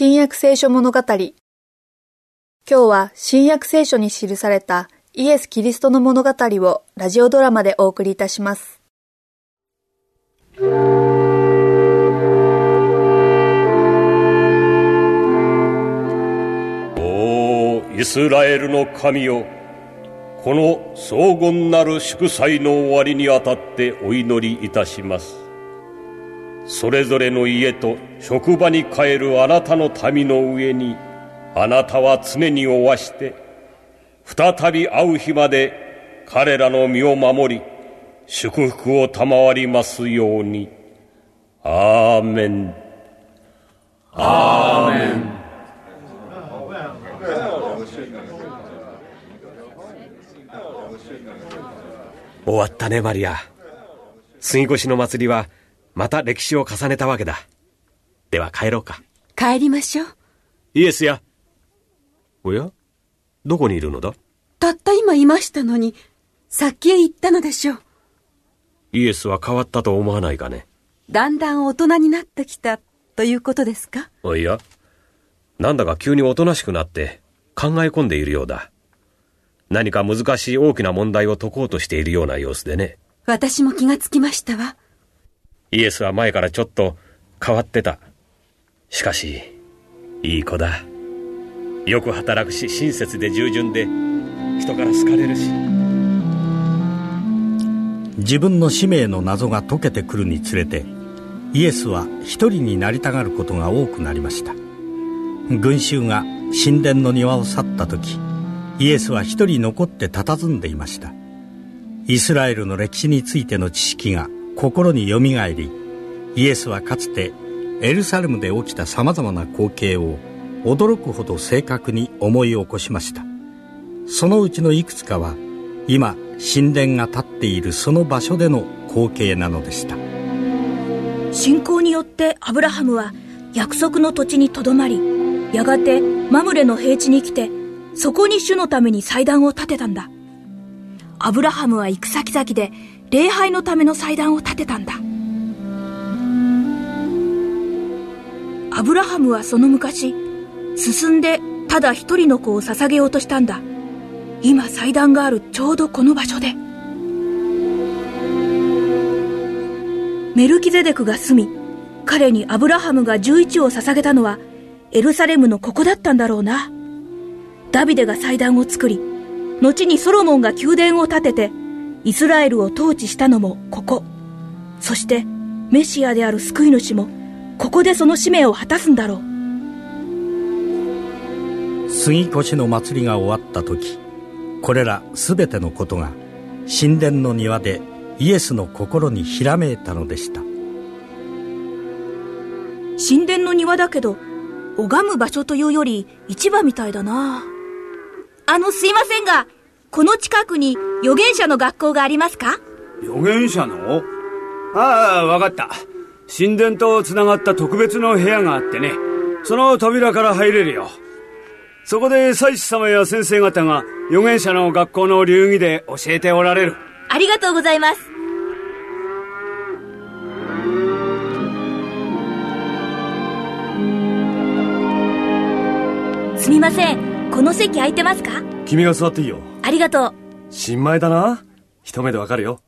新約聖書物語。今日は新約聖書に記されたイエス・キリストの物語をラジオドラマでお送りいたします。おイスラエルの神よこの荘厳なる祝祭の終わりにあたってお祈りいたしますそれぞれの家と職場に帰るあなたの民の上にあなたは常におわして再び会う日まで彼らの身を守り祝福を賜りますように。アーメン。アーメン。終わったねマリア。杉越の祭りはまた歴史を重ねたわけだ。では帰ろうか。帰りましょう。イエスや。おや？どこにいるのだ？たった今いましたのに、さっきへ行ったのでしょう。イエスは変わったと思わないかね？だんだん大人になってきたということですか？いや、なんだか急におとなしくなって考え込んでいるようだ。何か難しい大きな問題を解こうとしているような様子でね。私も気がつきましたわ。イエスは前からちょっと変わってた。しかし、いい子だ。よく働くし、親切で従順で、人から好かれるし。自分の使命の謎が解けてくるにつれて、イエスは一人になりたがることが多くなりました。群衆が神殿の庭を去った時、イエスは一人残って佇んでいました。イスラエルの歴史についての知識が心によみがえりイエスはかつてエルサレムで起きたさまざまな光景を驚くほど正確に思い起こしました。そのうちのいくつかは今神殿が立っているその場所での光景なのでした。信仰によってアブラハムは約束の土地にとどまりやがてマムレの平地に来てそこに主のために祭壇を建てたんだ。アブラハムは行く先々で礼拝のための祭壇を建てたんだ。アブラハムはその昔進んでただ一人の子を捧げようとしたんだ。今祭壇があるちょうどこの場所で。メルキゼデクが住み彼にアブラハムが11を捧げたのはエルサレムのここだったんだろうな。ダビデが祭壇を作り後にソロモンが宮殿を建ててイスラエルを統治したのもここ。そしてメシアである救い主もここでその使命を果たすんだろう。杉越の祭りが終わった時、これらすべてのことが神殿の庭でイエスの心にひらめいたのでした。神殿の庭だけど、拝む場所というより市場みたいだな。あの、すいませんが、この近くに預言者の学校がありますか？預言者の？ああ、わかった。神殿と繋がった特別の部屋があってね。その扉から入れるよ。そこで祭司様や先生方が預言者の学校の流儀で教えておられる。ありがとうございます。すみません。この席空いてますか？君が座っていいよ。ありがとう。新米だな。一目でわかるよ。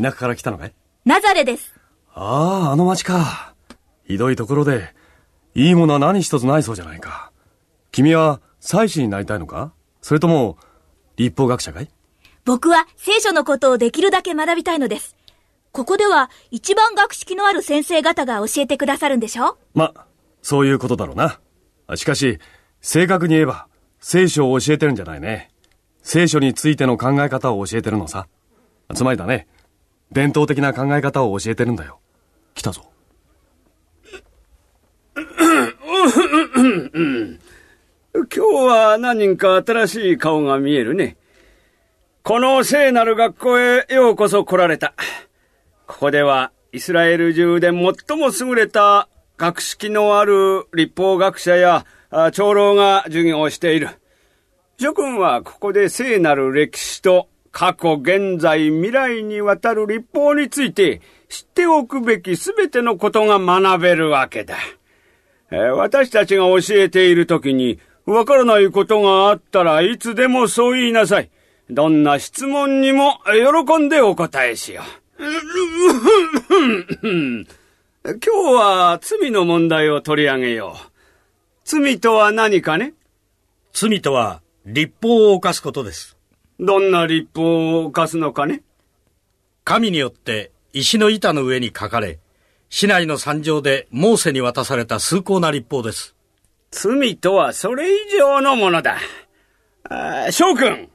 田舎から来たのかい？ナザレです。ああ、あの町か。ひどいところで、いいものは何一つないそうじゃないか。君は祭司になりたいのか？それとも、立法学者かい？僕は聖書のことをできるだけ学びたいのです。ここでは一番学識のある先生方が教えてくださるんでしょ？ま、そういうことだろうな。しかし、正確に言えば、聖書を教えてるんじゃないね。聖書についての考え方を教えてるのさ。つまりだね、伝統的な考え方を教えてるんだよ。来たぞ。今日は何人か新しい顔が見えるね。この聖なる学校へようこそ来られた。ここではイスラエル中で最も優れた学識のある立法学者や長老が授業をしている。諸君はここで聖なる歴史と過去、現在、未来にわたる立法について知っておくべきすべてのことが学べるわけだ。私たちが教えているときに、わからないことがあったらいつでもそう言いなさい。どんな質問にも喜んでお答えしよう。今日は罪の問題を取り上げよう。罪とは何かね？罪とは立法を犯すことです。どんな立法を犯すのかね？神によって石の板の上に書かれ、市内の山上でモーセに渡された崇高な立法です。罪とはそれ以上のものだ。翔くん、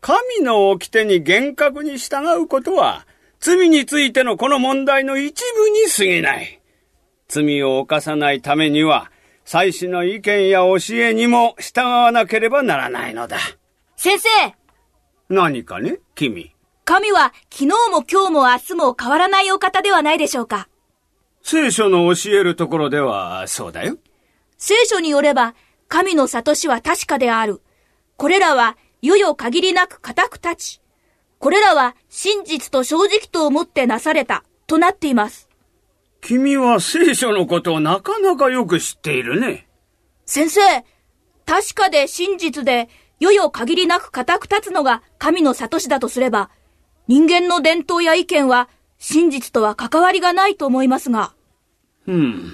神の掟に厳格に従うことは、罪についてのこの問題の一部に過ぎない。罪を犯さないためには、祭司の意見や教えにも従わなければならないのだ。先生何かね、君。神は昨日も今日も明日も変わらないお方ではないでしょうか。聖書の教えるところではそうだよ。聖書によれば、神の悟しは確かである。これらは、世々限りなく固く立ち、これらは真実と正直と思ってなされた、となっています。君は聖書のことをなかなかよく知っているね。先生、確かで真実で、世々限りなく固く立つのが神の悟しだとすれば、人間の伝統や意見は真実とは関わりがないと思いますが。うん。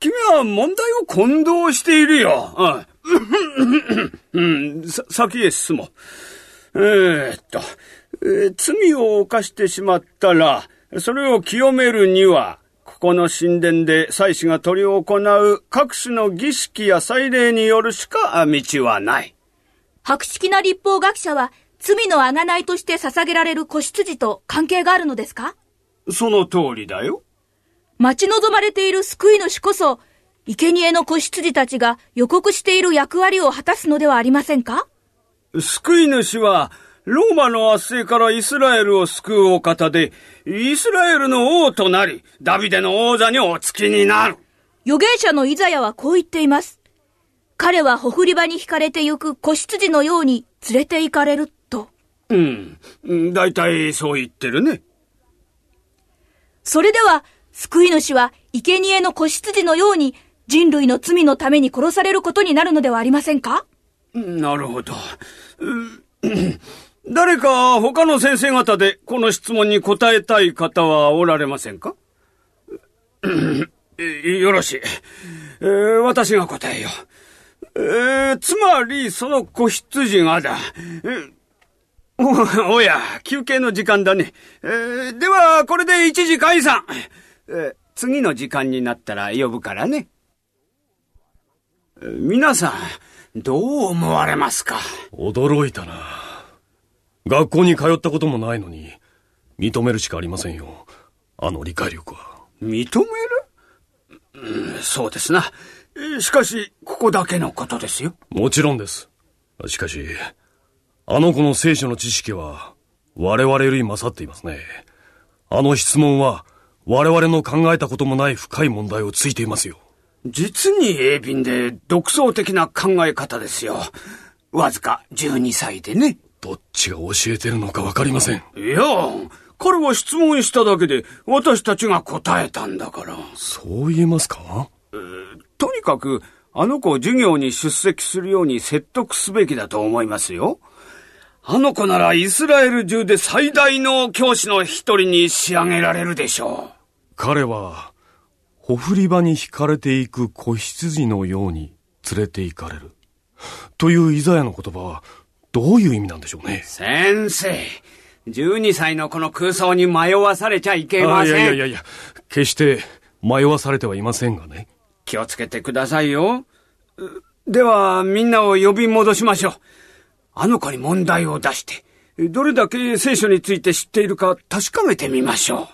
君は問題を混同しているよ。うん、さ、先へ進もう。えー、っと、えー、罪を犯してしまったら、それを清めるには、ここの神殿で祭司が執り行う各種の儀式や祭礼によるしか道はない。博識な立法学者は、罪の贖いとして捧げられる子羊と関係があるのですか？その通りだよ。待ち望まれている救い主こそ、生贄の子羊たちが予告している役割を果たすのではありませんか？救い主は、ローマの圧政からイスラエルを救うお方で、イスラエルの王となり、ダビデの王座にお付きになる。預言者のイザヤはこう言っています。彼はほふり場に惹かれてゆく子羊のように連れて行かれると。うん。だいたいそう言ってるね。それでは、救い主は生贄の子羊のように人類の罪のために殺されることになるのではありませんか？なるほど。誰か他の先生方でこの質問に答えたい方はおられませんか？よろしい、えー、私が答えよう。えー、つまり、その子羊がだ。お おや、休憩の時間だね。えー、では、これで一時解散。え次の時間になったら呼ぶからね。皆さん、どう思われますか？驚いたな。学校に通ったこともないのに、認めるしかありませんよ。あの理解力は。認める、うん、そうですな。しかし、ここだけのことですよ。もちろんです。しかし、あの子の聖書の知識は、我々より勝っていますね。あの質問は、我々の考えたこともない深い問題をついていますよ。実に鋭敏で独創的な考え方ですよ。わずか12歳でね。どっちが教えてるのかわかりません。いや、彼は質問しただけで私たちが答えたんだから。そう言えますか、えー、とにかく、あの子を授業に出席するように説得すべきだと思いますよ。あの子ならイスラエル中で最大の教師の一人に仕上げられるでしょう。彼は、ほふり場に惹かれていく子羊のように連れて行かれる。というイザヤの言葉は、どういう意味なんでしょうね？先生、12歳のこの空想に迷わされちゃいけません。いやいやいやいや、決して迷わされてはいませんがね。気をつけてくださいよ。では、みんなを呼び戻しましょう。あの子に問題を出して、どれだけ聖書について知っているか確かめてみましょう。